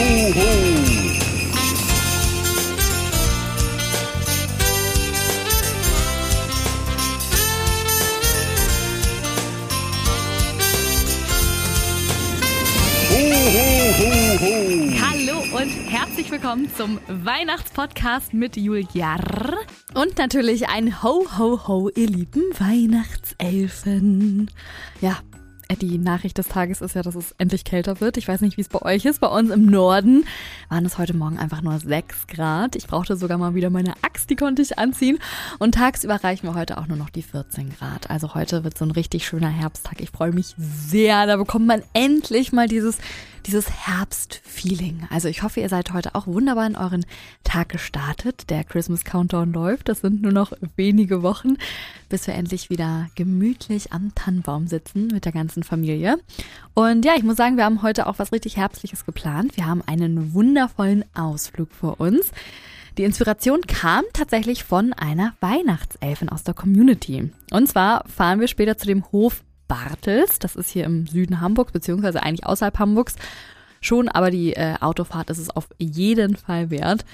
ho, ho. Hallo und herzlich willkommen zum Weihnachtspodcast mit Juliar. Und natürlich ein Ho, Ho, Ho, ihr lieben Weihnachtselfen. Ja, die Nachricht des Tages ist ja, dass es endlich kälter wird. Ich weiß nicht, wie es bei euch ist. Bei uns im Norden waren es heute Morgen einfach nur 6 Grad. Ich brauchte sogar mal wieder meine Axt, die konnte ich anziehen. Und tagsüber reichen wir heute auch nur noch die 14 Grad. Also heute wird so ein richtig schöner Herbsttag. Ich freue mich sehr. Da bekommt man endlich mal dieses dieses Herbstfeeling. Also ich hoffe, ihr seid heute auch wunderbar in euren Tag gestartet. Der Christmas Countdown läuft. Das sind nur noch wenige Wochen, bis wir endlich wieder gemütlich am Tannenbaum sitzen mit der ganzen Familie. Und ja, ich muss sagen, wir haben heute auch was richtig Herbstliches geplant. Wir haben einen wundervollen Ausflug vor uns. Die Inspiration kam tatsächlich von einer Weihnachtselfin aus der Community. Und zwar fahren wir später zu dem Hof Bartels. Das ist hier im Süden Hamburgs, beziehungsweise eigentlich außerhalb Hamburgs schon, aber die äh, Autofahrt ist es auf jeden Fall wert.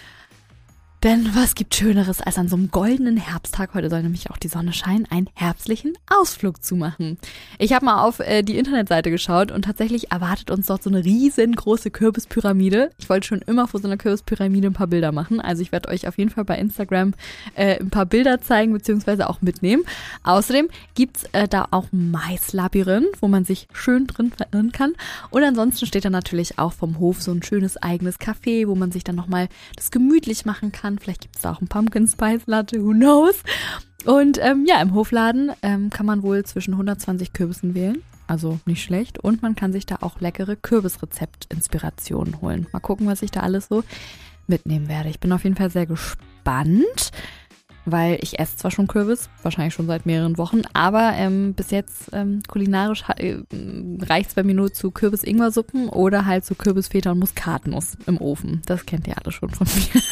Denn was gibt Schöneres, als an so einem goldenen Herbsttag, heute soll nämlich auch die Sonne scheinen, einen herbstlichen Ausflug zu machen. Ich habe mal auf äh, die Internetseite geschaut und tatsächlich erwartet uns dort so eine riesengroße Kürbispyramide. Ich wollte schon immer vor so einer Kürbispyramide ein paar Bilder machen. Also ich werde euch auf jeden Fall bei Instagram äh, ein paar Bilder zeigen beziehungsweise auch mitnehmen. Außerdem gibt's äh, da auch ein Maislabyrinth, wo man sich schön drin verirren kann. Und ansonsten steht da natürlich auch vom Hof so ein schönes eigenes Café, wo man sich dann nochmal das gemütlich machen kann kann. Vielleicht gibt es da auch ein Pumpkin Spice Latte, who knows. Und ähm, ja, im Hofladen ähm, kann man wohl zwischen 120 Kürbissen wählen. Also nicht schlecht. Und man kann sich da auch leckere Kürbisrezept-Inspirationen holen. Mal gucken, was ich da alles so mitnehmen werde. Ich bin auf jeden Fall sehr gespannt, weil ich esse zwar schon Kürbis, wahrscheinlich schon seit mehreren Wochen, aber ähm, bis jetzt ähm, kulinarisch äh, reicht es bei mir nur zu Kürbis-Ingwer-Suppen oder halt zu Kürbisfeta und Muskatnuss im Ofen. Das kennt ihr alle schon von mir.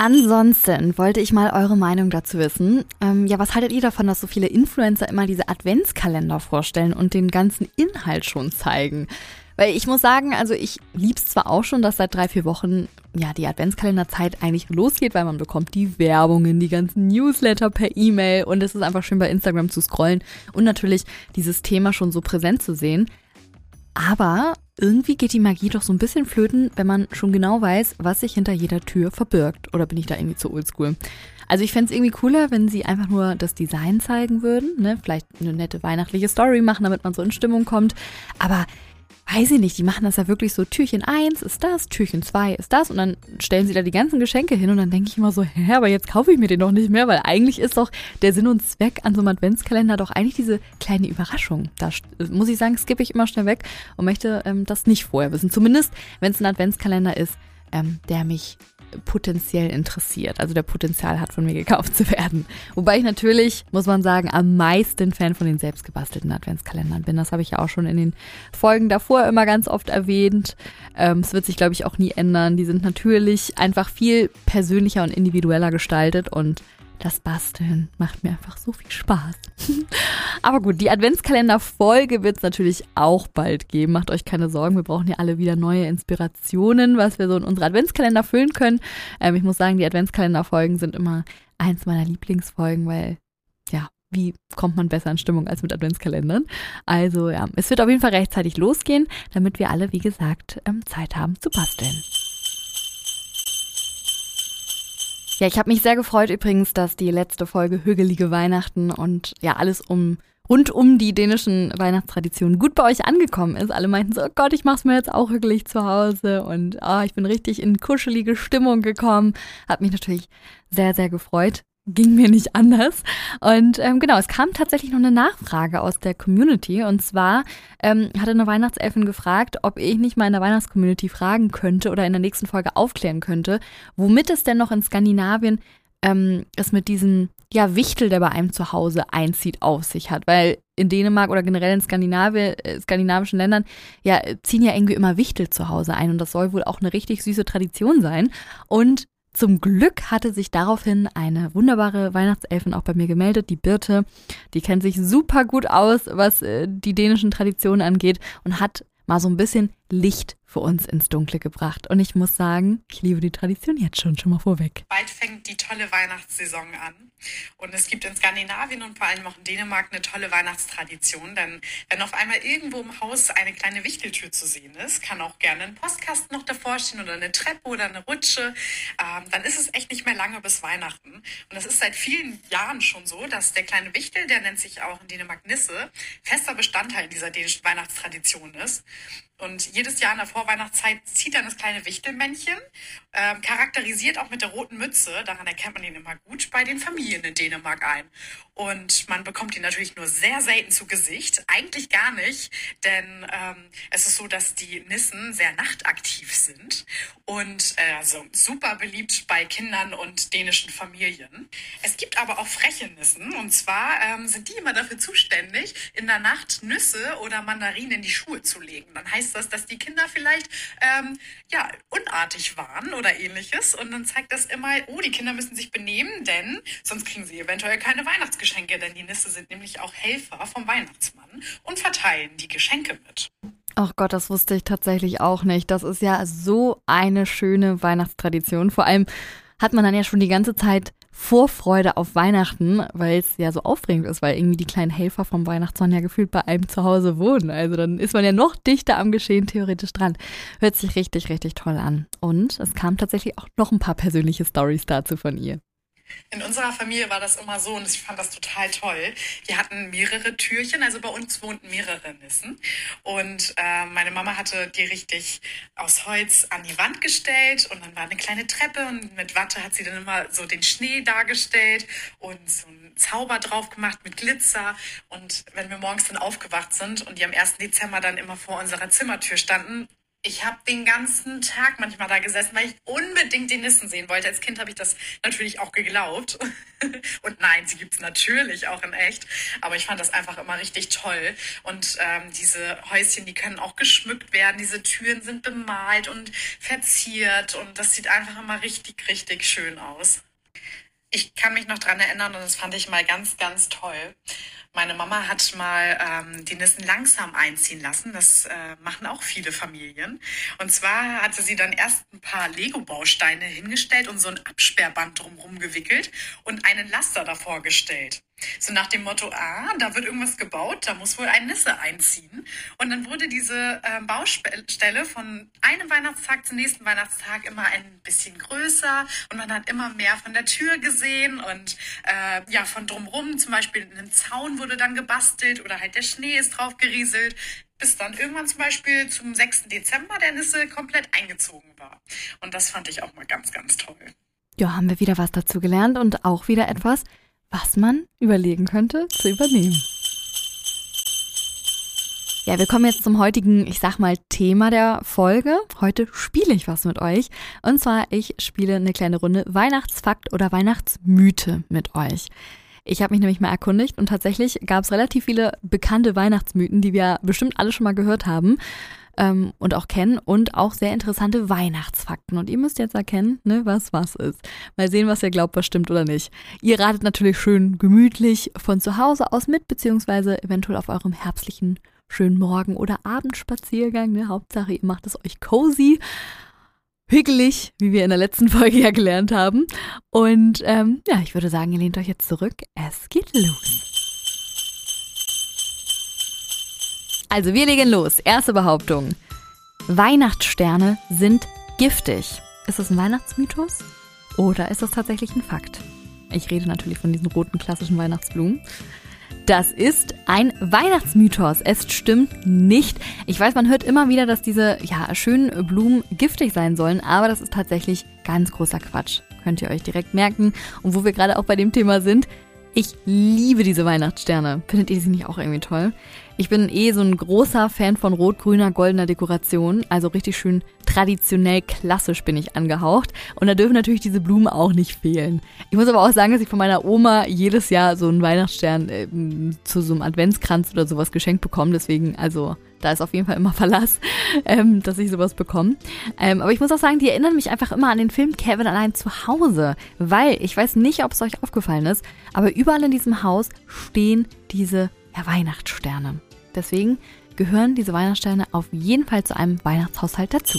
Ansonsten wollte ich mal eure Meinung dazu wissen. Ähm, ja, was haltet ihr davon, dass so viele Influencer immer diese Adventskalender vorstellen und den ganzen Inhalt schon zeigen? Weil ich muss sagen, also ich lieb's zwar auch schon, dass seit drei, vier Wochen ja die Adventskalenderzeit eigentlich losgeht, weil man bekommt die Werbungen, die ganzen Newsletter per E-Mail und es ist einfach schön bei Instagram zu scrollen und natürlich dieses Thema schon so präsent zu sehen. Aber irgendwie geht die Magie doch so ein bisschen flöten, wenn man schon genau weiß, was sich hinter jeder Tür verbirgt. Oder bin ich da irgendwie zu oldschool? Also ich fände es irgendwie cooler, wenn sie einfach nur das Design zeigen würden, ne? Vielleicht eine nette weihnachtliche Story machen, damit man so in Stimmung kommt. Aber weiß ich nicht, die machen das ja wirklich so, Türchen 1 ist das, Türchen 2 ist das und dann stellen sie da die ganzen Geschenke hin und dann denke ich immer so, hä, aber jetzt kaufe ich mir den doch nicht mehr, weil eigentlich ist doch der Sinn und Zweck an so einem Adventskalender doch eigentlich diese kleine Überraschung. Da muss ich sagen, skippe ich immer schnell weg und möchte ähm, das nicht vorher wissen. Zumindest, wenn es ein Adventskalender ist, ähm, der mich potenziell interessiert, also der Potenzial hat, von mir gekauft zu werden. Wobei ich natürlich, muss man sagen, am meisten Fan von den selbstgebastelten Adventskalendern bin. Das habe ich ja auch schon in den Folgen davor immer ganz oft erwähnt. Ähm, es wird sich, glaube ich, auch nie ändern. Die sind natürlich einfach viel persönlicher und individueller gestaltet und das Basteln macht mir einfach so viel Spaß. Aber gut, die Adventskalender-Folge wird es natürlich auch bald geben. Macht euch keine Sorgen, wir brauchen ja alle wieder neue Inspirationen, was wir so in unsere Adventskalender füllen können. Ähm, ich muss sagen, die Adventskalender-Folgen sind immer eins meiner Lieblingsfolgen, weil, ja, wie kommt man besser in Stimmung als mit Adventskalendern? Also ja, es wird auf jeden Fall rechtzeitig losgehen, damit wir alle, wie gesagt, ähm, Zeit haben zu basteln. Ja, ich habe mich sehr gefreut übrigens, dass die letzte Folge Hügelige Weihnachten und ja, alles um rund um die dänischen Weihnachtstraditionen gut bei euch angekommen ist. Alle meinten so, oh Gott, ich mach's mir jetzt auch hügelig zu Hause und oh, ich bin richtig in kuschelige Stimmung gekommen. Hat mich natürlich sehr, sehr gefreut ging mir nicht anders. Und ähm, genau, es kam tatsächlich noch eine Nachfrage aus der Community. Und zwar ähm, hatte eine Weihnachtselfin gefragt, ob ich nicht mal in der Weihnachtscommunity fragen könnte oder in der nächsten Folge aufklären könnte, womit es denn noch in Skandinavien ähm, es mit diesem ja, Wichtel, der bei einem zu Hause einzieht, auf sich hat. Weil in Dänemark oder generell in Skandinavi äh, skandinavischen Ländern ja ziehen ja irgendwie immer Wichtel zu Hause ein. Und das soll wohl auch eine richtig süße Tradition sein. Und zum Glück hatte sich daraufhin eine wunderbare Weihnachtselfin auch bei mir gemeldet, die Birte. Die kennt sich super gut aus, was äh, die dänischen Traditionen angeht und hat mal so ein bisschen Licht für uns ins Dunkle gebracht. Und ich muss sagen, ich liebe die Tradition jetzt schon, schon mal vorweg. Bald fängt die tolle Weihnachtssaison an. Und es gibt in Skandinavien und vor allem auch in Dänemark eine tolle Weihnachtstradition. Denn wenn auf einmal irgendwo im Haus eine kleine Wichteltür zu sehen ist, kann auch gerne ein Postkasten noch davor stehen oder eine Treppe oder eine Rutsche, ähm, dann ist es echt nicht mehr lange bis Weihnachten. Und es ist seit vielen Jahren schon so, dass der kleine Wichtel, der nennt sich auch in Dänemark Nisse, fester Bestandteil dieser dänischen Weihnachtstradition ist. Und jedes Jahr in der Vorweihnachtszeit zieht dann das kleine Wichtelmännchen, ähm, charakterisiert auch mit der roten Mütze, daran erkennt man ihn immer gut, bei den Familien in Dänemark ein. Und man bekommt ihn natürlich nur sehr selten zu Gesicht, eigentlich gar nicht, denn ähm, es ist so, dass die Nissen sehr nachtaktiv sind und äh, also super beliebt bei Kindern und dänischen Familien. Es gibt aber auch freche Nissen und zwar ähm, sind die immer dafür zuständig, in der Nacht Nüsse oder Mandarinen in die Schuhe zu legen. Dann heißt das, dass die Kinder vielleicht ähm, ja unartig waren oder ähnliches und dann zeigt das immer, oh, die Kinder müssen sich benehmen, denn sonst kriegen sie eventuell keine Weihnachtsgeschenke. Geschenke, denn die Nisse sind nämlich auch Helfer vom Weihnachtsmann und verteilen die Geschenke mit. Ach Gott, das wusste ich tatsächlich auch nicht. Das ist ja so eine schöne Weihnachtstradition. Vor allem hat man dann ja schon die ganze Zeit Vorfreude auf Weihnachten, weil es ja so aufregend ist, weil irgendwie die kleinen Helfer vom Weihnachtsmann ja gefühlt bei einem zu Hause wohnen. Also dann ist man ja noch dichter am Geschehen theoretisch dran. Hört sich richtig, richtig toll an. Und es kamen tatsächlich auch noch ein paar persönliche Stories dazu von ihr. In unserer Familie war das immer so und ich fand das total toll. Wir hatten mehrere Türchen, also bei uns wohnten mehrere Nissen. Und äh, meine Mama hatte die richtig aus Holz an die Wand gestellt und dann war eine kleine Treppe und mit Watte hat sie dann immer so den Schnee dargestellt und so einen Zauber drauf gemacht mit Glitzer. Und wenn wir morgens dann aufgewacht sind und die am 1. Dezember dann immer vor unserer Zimmertür standen, ich habe den ganzen Tag manchmal da gesessen, weil ich unbedingt den Nissen sehen wollte. Als Kind habe ich das natürlich auch geglaubt. Und nein, sie gibt es natürlich auch in echt. Aber ich fand das einfach immer richtig toll. Und ähm, diese Häuschen, die können auch geschmückt werden. Diese Türen sind bemalt und verziert. Und das sieht einfach immer richtig, richtig schön aus. Ich kann mich noch dran erinnern und das fand ich mal ganz, ganz toll. Meine Mama hat mal ähm, die Nissen langsam einziehen lassen. Das äh, machen auch viele Familien. Und zwar hatte sie dann erst ein paar Lego-Bausteine hingestellt und so ein Absperrband drumherum gewickelt und einen Laster davor gestellt. So nach dem Motto, ah, da wird irgendwas gebaut, da muss wohl ein Nisse einziehen. Und dann wurde diese äh, Baustelle von einem Weihnachtstag zum nächsten Weihnachtstag immer ein bisschen größer und man hat immer mehr von der Tür gesehen und äh, ja, von drumrum zum Beispiel ein Zaun wurde dann gebastelt oder halt der Schnee ist drauf gerieselt bis dann irgendwann zum Beispiel zum 6. Dezember der Nisse komplett eingezogen war. Und das fand ich auch mal ganz, ganz toll. Ja, haben wir wieder was dazu gelernt und auch wieder etwas, was man überlegen könnte zu übernehmen. Ja, wir kommen jetzt zum heutigen, ich sag mal, Thema der Folge. Heute spiele ich was mit euch. Und zwar, ich spiele eine kleine Runde Weihnachtsfakt oder Weihnachtsmythe mit euch. Ich habe mich nämlich mal erkundigt und tatsächlich gab es relativ viele bekannte Weihnachtsmythen, die wir bestimmt alle schon mal gehört haben ähm, und auch kennen und auch sehr interessante Weihnachtsfakten. Und ihr müsst jetzt erkennen, ne, was was ist. Mal sehen, was ihr glaubt, was stimmt oder nicht. Ihr ratet natürlich schön gemütlich von zu Hause aus mit, beziehungsweise eventuell auf eurem herbstlichen schönen Morgen- oder Abendspaziergang. Ne? Hauptsache, ihr macht es euch cozy hügelig, wie wir in der letzten Folge ja gelernt haben. Und ähm, ja, ich würde sagen, ihr lehnt euch jetzt zurück. Es geht los. Also, wir legen los. Erste Behauptung. Weihnachtssterne sind giftig. Ist das ein Weihnachtsmythos? Oder ist das tatsächlich ein Fakt? Ich rede natürlich von diesen roten klassischen Weihnachtsblumen. Das ist ein Weihnachtsmythos. Es stimmt nicht. Ich weiß, man hört immer wieder, dass diese ja, schönen Blumen giftig sein sollen, aber das ist tatsächlich ganz großer Quatsch. Könnt ihr euch direkt merken. Und wo wir gerade auch bei dem Thema sind, ich liebe diese Weihnachtssterne. Findet ihr sie nicht auch irgendwie toll? Ich bin eh so ein großer Fan von rot-grüner, goldener Dekoration. Also richtig schön traditionell klassisch bin ich angehaucht. Und da dürfen natürlich diese Blumen auch nicht fehlen. Ich muss aber auch sagen, dass ich von meiner Oma jedes Jahr so einen Weihnachtsstern äh, zu so einem Adventskranz oder sowas geschenkt bekomme. Deswegen, also da ist auf jeden Fall immer Verlass, ähm, dass ich sowas bekomme. Ähm, aber ich muss auch sagen, die erinnern mich einfach immer an den Film Kevin allein zu Hause. Weil, ich weiß nicht, ob es euch aufgefallen ist, aber überall in diesem Haus stehen diese ja, Weihnachtssterne. Deswegen gehören diese Weihnachtssterne auf jeden Fall zu einem Weihnachtshaushalt dazu.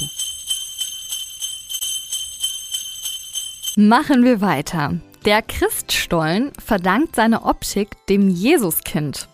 Machen wir weiter. Der Christstollen verdankt seine Optik dem Jesuskind.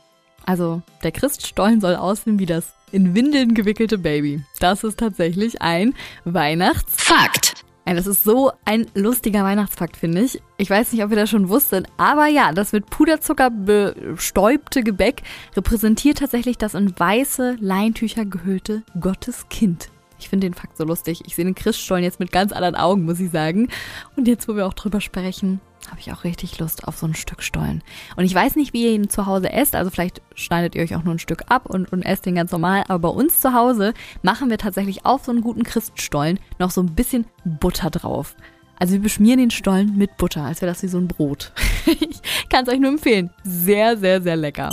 Also der Christstollen soll aussehen wie das in Windeln gewickelte Baby. Das ist tatsächlich ein Weihnachtsfakt. Das ist so ein lustiger Weihnachtsfakt, finde ich. Ich weiß nicht, ob ihr das schon wusstet, aber ja, das mit Puderzucker bestäubte Gebäck repräsentiert tatsächlich das in weiße Leintücher gehüllte Gotteskind. Ich finde den Fakt so lustig. Ich sehe den Christstollen jetzt mit ganz anderen Augen, muss ich sagen. Und jetzt, wo wir auch drüber sprechen, habe ich auch richtig Lust auf so ein Stück Stollen. Und ich weiß nicht, wie ihr ihn zu Hause esst. Also vielleicht schneidet ihr euch auch nur ein Stück ab und, und esst den ganz normal. Aber bei uns zu Hause machen wir tatsächlich auf so einen guten Christstollen noch so ein bisschen Butter drauf. Also wir beschmieren den Stollen mit Butter, als wäre das wie so ein Brot. ich kann es euch nur empfehlen. Sehr, sehr, sehr lecker.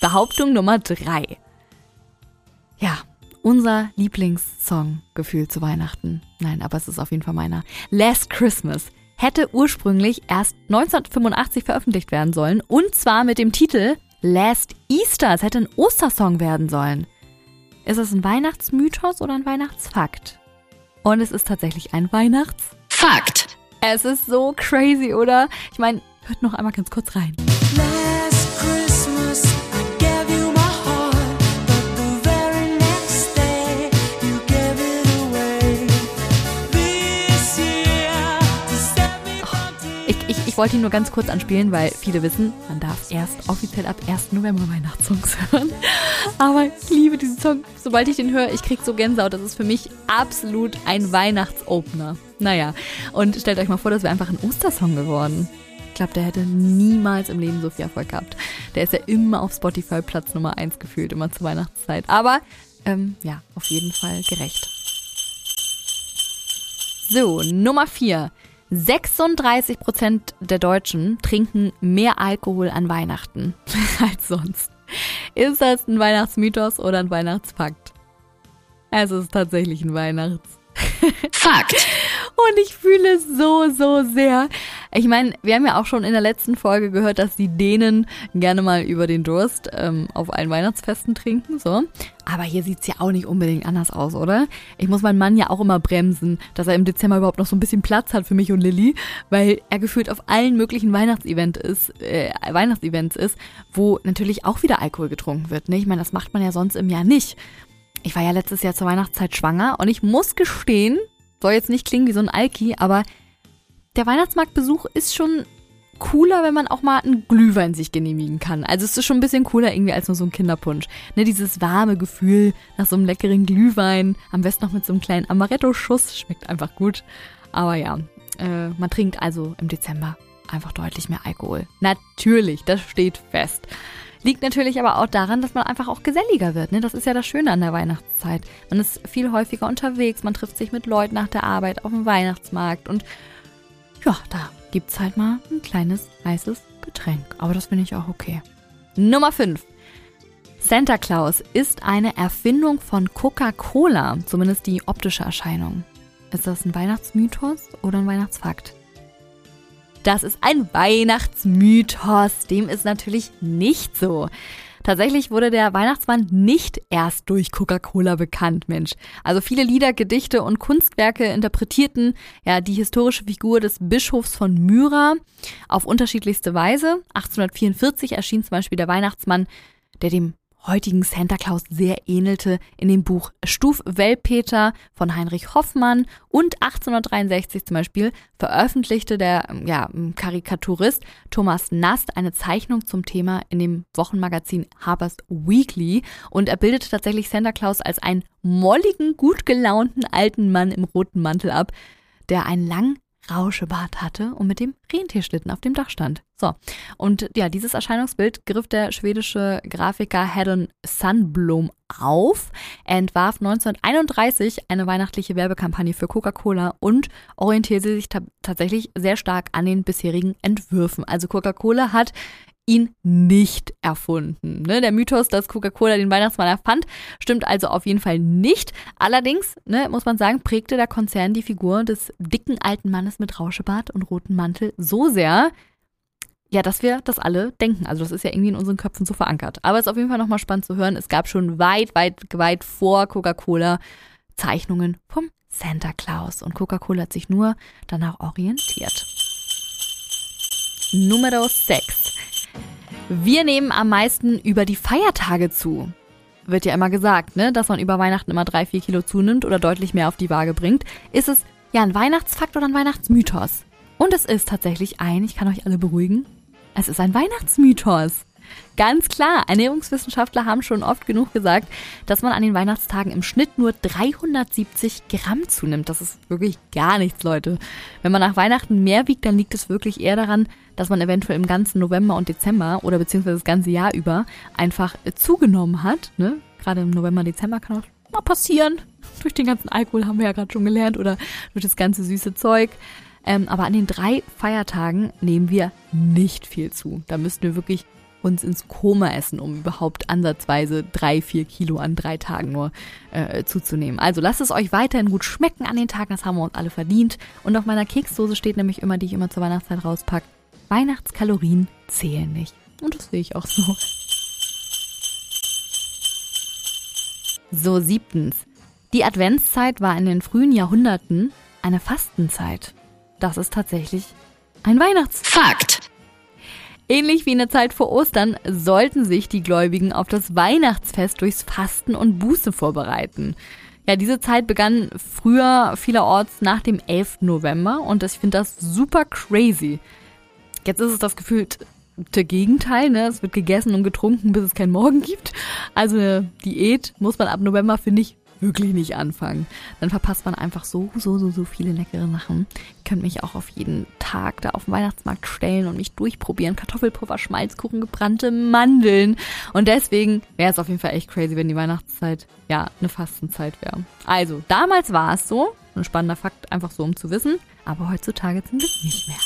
Behauptung Nummer drei. Ja, unser Lieblingssong gefühlt zu Weihnachten. Nein, aber es ist auf jeden Fall meiner. Last Christmas hätte ursprünglich erst 1985 veröffentlicht werden sollen und zwar mit dem Titel Last Easter. Es hätte ein Ostersong werden sollen. Ist es ein Weihnachtsmythos oder ein Weihnachtsfakt? Und es ist tatsächlich ein Weihnachtsfakt. Es ist so crazy, oder? Ich meine, hört noch einmal ganz kurz rein. Wollte ihn nur ganz kurz anspielen, weil viele wissen, man darf erst offiziell ab 1. November Weihnachtssongs hören. Aber ich liebe diesen Song. Sobald ich den höre, ich krieg so Gänsehaut. Das ist für mich absolut ein Weihnachtsopener. Naja, und stellt euch mal vor, das wäre einfach ein Ostersong geworden. Ich glaube, der hätte niemals im Leben so viel Erfolg gehabt. Der ist ja immer auf Spotify Platz Nummer 1 gefühlt, immer zur Weihnachtszeit. Aber ähm, ja, auf jeden Fall gerecht. So, Nummer 4. 36 Prozent der Deutschen trinken mehr Alkohol an Weihnachten als sonst. Ist das ein Weihnachtsmythos oder ein Weihnachtsfakt? Es ist tatsächlich ein Weihnachtsfakt. Und ich fühle es so, so sehr. Ich meine, wir haben ja auch schon in der letzten Folge gehört, dass die Dänen gerne mal über den Durst ähm, auf allen Weihnachtsfesten trinken. So. Aber hier sieht's ja auch nicht unbedingt anders aus, oder? Ich muss meinen Mann ja auch immer bremsen, dass er im Dezember überhaupt noch so ein bisschen Platz hat für mich und Lilly, weil er gefühlt auf allen möglichen Weihnachtsevent ist, äh, Weihnachtsevents ist, wo natürlich auch wieder Alkohol getrunken wird. Ne? Ich meine, das macht man ja sonst im Jahr nicht. Ich war ja letztes Jahr zur Weihnachtszeit schwanger und ich muss gestehen, soll jetzt nicht klingen wie so ein Alki, aber der Weihnachtsmarktbesuch ist schon cooler, wenn man auch mal einen Glühwein sich genehmigen kann. Also es ist schon ein bisschen cooler irgendwie als nur so ein Kinderpunsch. Ne, dieses warme Gefühl nach so einem leckeren Glühwein, am besten noch mit so einem kleinen Amaretto-Schuss, schmeckt einfach gut. Aber ja, äh, man trinkt also im Dezember einfach deutlich mehr Alkohol. Natürlich, das steht fest. Liegt natürlich aber auch daran, dass man einfach auch geselliger wird. Ne? Das ist ja das Schöne an der Weihnachtszeit. Man ist viel häufiger unterwegs, man trifft sich mit Leuten nach der Arbeit auf dem Weihnachtsmarkt und ja, da gibt's halt mal ein kleines heißes Getränk. Aber das finde ich auch okay. Nummer 5. Santa Claus ist eine Erfindung von Coca-Cola, zumindest die optische Erscheinung. Ist das ein Weihnachtsmythos oder ein Weihnachtsfakt? Das ist ein Weihnachtsmythos. Dem ist natürlich nicht so. Tatsächlich wurde der Weihnachtsmann nicht erst durch Coca-Cola bekannt, Mensch. Also viele Lieder, Gedichte und Kunstwerke interpretierten ja die historische Figur des Bischofs von Myra auf unterschiedlichste Weise. 1844 erschien zum Beispiel der Weihnachtsmann, der dem heutigen Santa Claus sehr ähnelte in dem Buch Stuf Welpeter von Heinrich Hoffmann und 1863 zum Beispiel veröffentlichte der ja, Karikaturist Thomas Nast eine Zeichnung zum Thema in dem Wochenmagazin Harper's Weekly und er bildete tatsächlich Santa Claus als einen molligen, gut gelaunten alten Mann im roten Mantel ab, der einen lang Rauschebart hatte und mit dem Rentierschlitten auf dem Dach stand. So, und ja, dieses Erscheinungsbild griff der schwedische Grafiker Hedon Sandblom auf. Er entwarf 1931 eine weihnachtliche Werbekampagne für Coca-Cola und orientierte sich tatsächlich sehr stark an den bisherigen Entwürfen. Also Coca-Cola hat ihn nicht erfunden. Ne? Der Mythos, dass Coca-Cola den Weihnachtsmann erfand, stimmt also auf jeden Fall nicht. Allerdings, ne, muss man sagen, prägte der Konzern die Figur des dicken alten Mannes mit Rauschebart und rotem Mantel so sehr, ja, dass wir das alle denken. Also das ist ja irgendwie in unseren Köpfen so verankert. Aber es ist auf jeden Fall nochmal spannend zu hören. Es gab schon weit, weit, weit vor Coca-Cola Zeichnungen vom Santa Claus. Und Coca-Cola hat sich nur danach orientiert. Nummer 6. Wir nehmen am meisten über die Feiertage zu. Wird ja immer gesagt, ne, dass man über Weihnachten immer drei, vier Kilo zunimmt oder deutlich mehr auf die Waage bringt. Ist es ja ein Weihnachtsfakt oder ein Weihnachtsmythos? Und es ist tatsächlich ein, ich kann euch alle beruhigen, es ist ein Weihnachtsmythos. Ganz klar, Ernährungswissenschaftler haben schon oft genug gesagt, dass man an den Weihnachtstagen im Schnitt nur 370 Gramm zunimmt. Das ist wirklich gar nichts, Leute. Wenn man nach Weihnachten mehr wiegt, dann liegt es wirklich eher daran, dass man eventuell im ganzen November und Dezember oder beziehungsweise das ganze Jahr über einfach zugenommen hat. Ne? Gerade im November, Dezember kann auch mal passieren. Durch den ganzen Alkohol haben wir ja gerade schon gelernt oder durch das ganze süße Zeug. Ähm, aber an den drei Feiertagen nehmen wir nicht viel zu. Da müssten wir wirklich uns ins Koma essen, um überhaupt ansatzweise drei, vier Kilo an drei Tagen nur äh, zuzunehmen. Also lasst es euch weiterhin gut schmecken an den Tagen, das haben wir uns alle verdient. Und auf meiner Keksdose steht nämlich immer, die ich immer zur Weihnachtszeit rauspacke, Weihnachtskalorien zählen nicht. Und das sehe ich auch so. So, siebtens. Die Adventszeit war in den frühen Jahrhunderten eine Fastenzeit das ist tatsächlich ein Weihnachtsfakt. Ähnlich wie in der Zeit vor Ostern sollten sich die Gläubigen auf das Weihnachtsfest durchs Fasten und Buße vorbereiten. Ja, diese Zeit begann früher vielerorts nach dem 11. November und ich finde das super crazy. Jetzt ist es das gefühlte Gegenteil, ne? Es wird gegessen und getrunken, bis es keinen Morgen gibt. Also eine Diät muss man ab November, finde ich, wirklich nicht anfangen. Dann verpasst man einfach so, so, so, so viele leckere Sachen. Ihr könnt mich auch auf jeden Tag da auf den Weihnachtsmarkt stellen und mich durchprobieren. Kartoffelpuffer, Schmalzkuchen, gebrannte Mandeln. Und deswegen wäre es auf jeden Fall echt crazy, wenn die Weihnachtszeit ja eine Fastenzeit wäre. Also, damals war es so. Ein spannender Fakt, einfach so um zu wissen. Aber heutzutage sind es nicht mehr.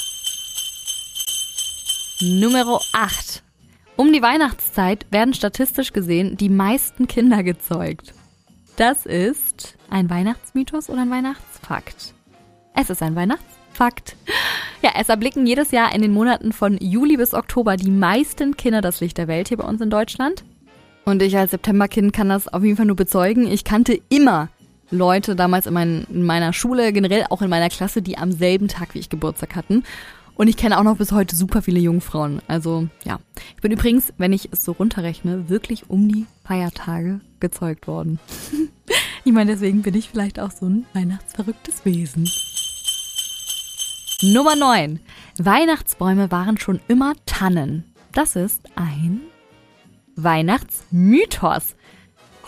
Nummer 8. Um die Weihnachtszeit werden statistisch gesehen die meisten Kinder gezeugt. Das ist ein Weihnachtsmythos oder ein Weihnachtsfakt? Es ist ein Weihnachtsfakt. Ja, es erblicken jedes Jahr in den Monaten von Juli bis Oktober die meisten Kinder das Licht der Welt hier bei uns in Deutschland. Und ich als Septemberkind kann das auf jeden Fall nur bezeugen. Ich kannte immer Leute damals in, mein, in meiner Schule, generell auch in meiner Klasse, die am selben Tag wie ich Geburtstag hatten. Und ich kenne auch noch bis heute super viele Jungfrauen. Also ja, ich bin übrigens, wenn ich es so runterrechne, wirklich um die Feiertage gezeugt worden. ich meine, deswegen bin ich vielleicht auch so ein weihnachtsverrücktes Wesen. Nummer 9. Weihnachtsbäume waren schon immer Tannen. Das ist ein Weihnachtsmythos.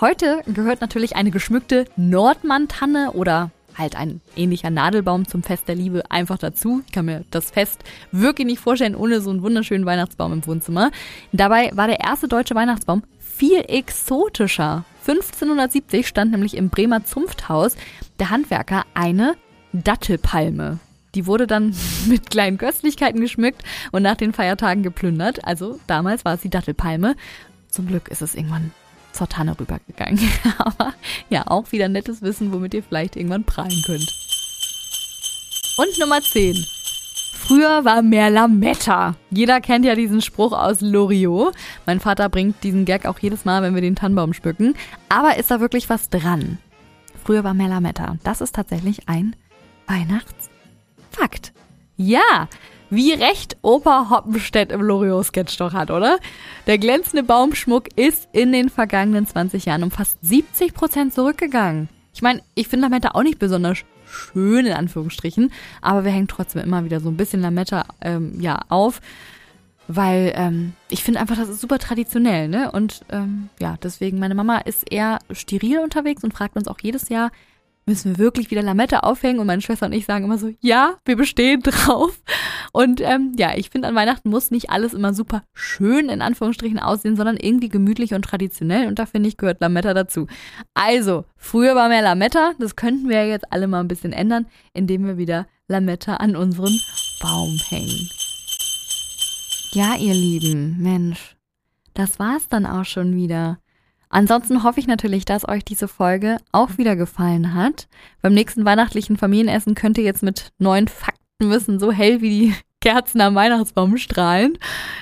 Heute gehört natürlich eine geschmückte Nordmann-Tanne oder halt ein ähnlicher Nadelbaum zum Fest der Liebe einfach dazu. Ich kann mir das Fest wirklich nicht vorstellen ohne so einen wunderschönen Weihnachtsbaum im Wohnzimmer. Dabei war der erste deutsche Weihnachtsbaum viel exotischer. 1570 stand nämlich im Bremer Zunfthaus der Handwerker eine Dattelpalme. Die wurde dann mit kleinen Köstlichkeiten geschmückt und nach den Feiertagen geplündert. Also damals war es die Dattelpalme. Zum Glück ist es irgendwann zur Tanne rübergegangen. Aber ja, auch wieder nettes Wissen, womit ihr vielleicht irgendwann prallen könnt. Und Nummer 10. Früher war mehr Lametta. Jeder kennt ja diesen Spruch aus Loriot. Mein Vater bringt diesen Gag auch jedes Mal, wenn wir den Tannenbaum schmücken. Aber ist da wirklich was dran? Früher war mehr Lametta. Das ist tatsächlich ein Weihnachtsfakt. Ja, wie recht Opa Hoppenstedt im Loriot-Sketch doch hat, oder? Der glänzende Baumschmuck ist in den vergangenen 20 Jahren um fast 70 Prozent zurückgegangen. Ich meine, ich finde Lametta auch nicht besonders schön, in Anführungsstrichen, aber wir hängen trotzdem immer wieder so ein bisschen Lametta ähm, ja, auf, weil ähm, ich finde einfach, das ist super traditionell, ne? Und ähm, ja, deswegen, meine Mama ist eher steril unterwegs und fragt uns auch jedes Jahr, müssen wir wirklich wieder Lametta aufhängen? Und meine Schwester und ich sagen immer so, ja, wir bestehen drauf. Und ähm, ja, ich finde, an Weihnachten muss nicht alles immer super schön in Anführungsstrichen aussehen, sondern irgendwie gemütlich und traditionell. Und da finde ich, gehört Lametta dazu. Also, früher war mehr Lametta. Das könnten wir jetzt alle mal ein bisschen ändern, indem wir wieder Lametta an unseren Baum hängen. Ja, ihr Lieben, Mensch, das war's dann auch schon wieder. Ansonsten hoffe ich natürlich, dass euch diese Folge auch wieder gefallen hat. Beim nächsten weihnachtlichen Familienessen könnt ihr jetzt mit neuen Fakten wissen, so hell wie die Kerzen am Weihnachtsbaum strahlen.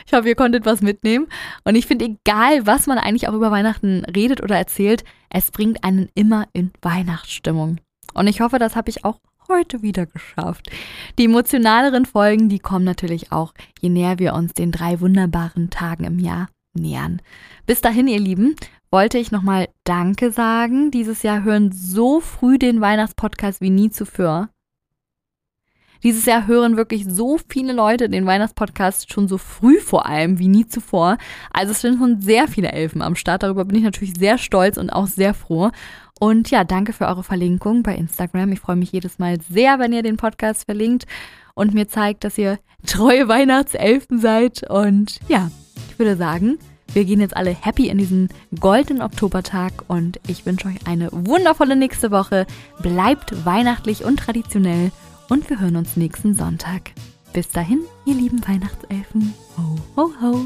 Ich hoffe, ihr konntet was mitnehmen. Und ich finde, egal, was man eigentlich auch über Weihnachten redet oder erzählt, es bringt einen immer in Weihnachtsstimmung. Und ich hoffe, das habe ich auch heute wieder geschafft. Die emotionaleren Folgen, die kommen natürlich auch, je näher wir uns den drei wunderbaren Tagen im Jahr nähern. Bis dahin, ihr Lieben, wollte ich nochmal Danke sagen. Dieses Jahr hören so früh den Weihnachtspodcast wie nie zuvor. Dieses Jahr hören wirklich so viele Leute den Weihnachtspodcast schon so früh vor allem wie nie zuvor. Also es sind schon sehr viele Elfen am Start. Darüber bin ich natürlich sehr stolz und auch sehr froh. Und ja, danke für eure Verlinkung bei Instagram. Ich freue mich jedes Mal sehr, wenn ihr den Podcast verlinkt und mir zeigt, dass ihr treue Weihnachtselfen seid. Und ja, ich würde sagen, wir gehen jetzt alle happy in diesen goldenen Oktobertag und ich wünsche euch eine wundervolle nächste Woche. Bleibt weihnachtlich und traditionell und wir hören uns nächsten Sonntag. Bis dahin, ihr lieben Weihnachtselfen. Ho, ho, ho.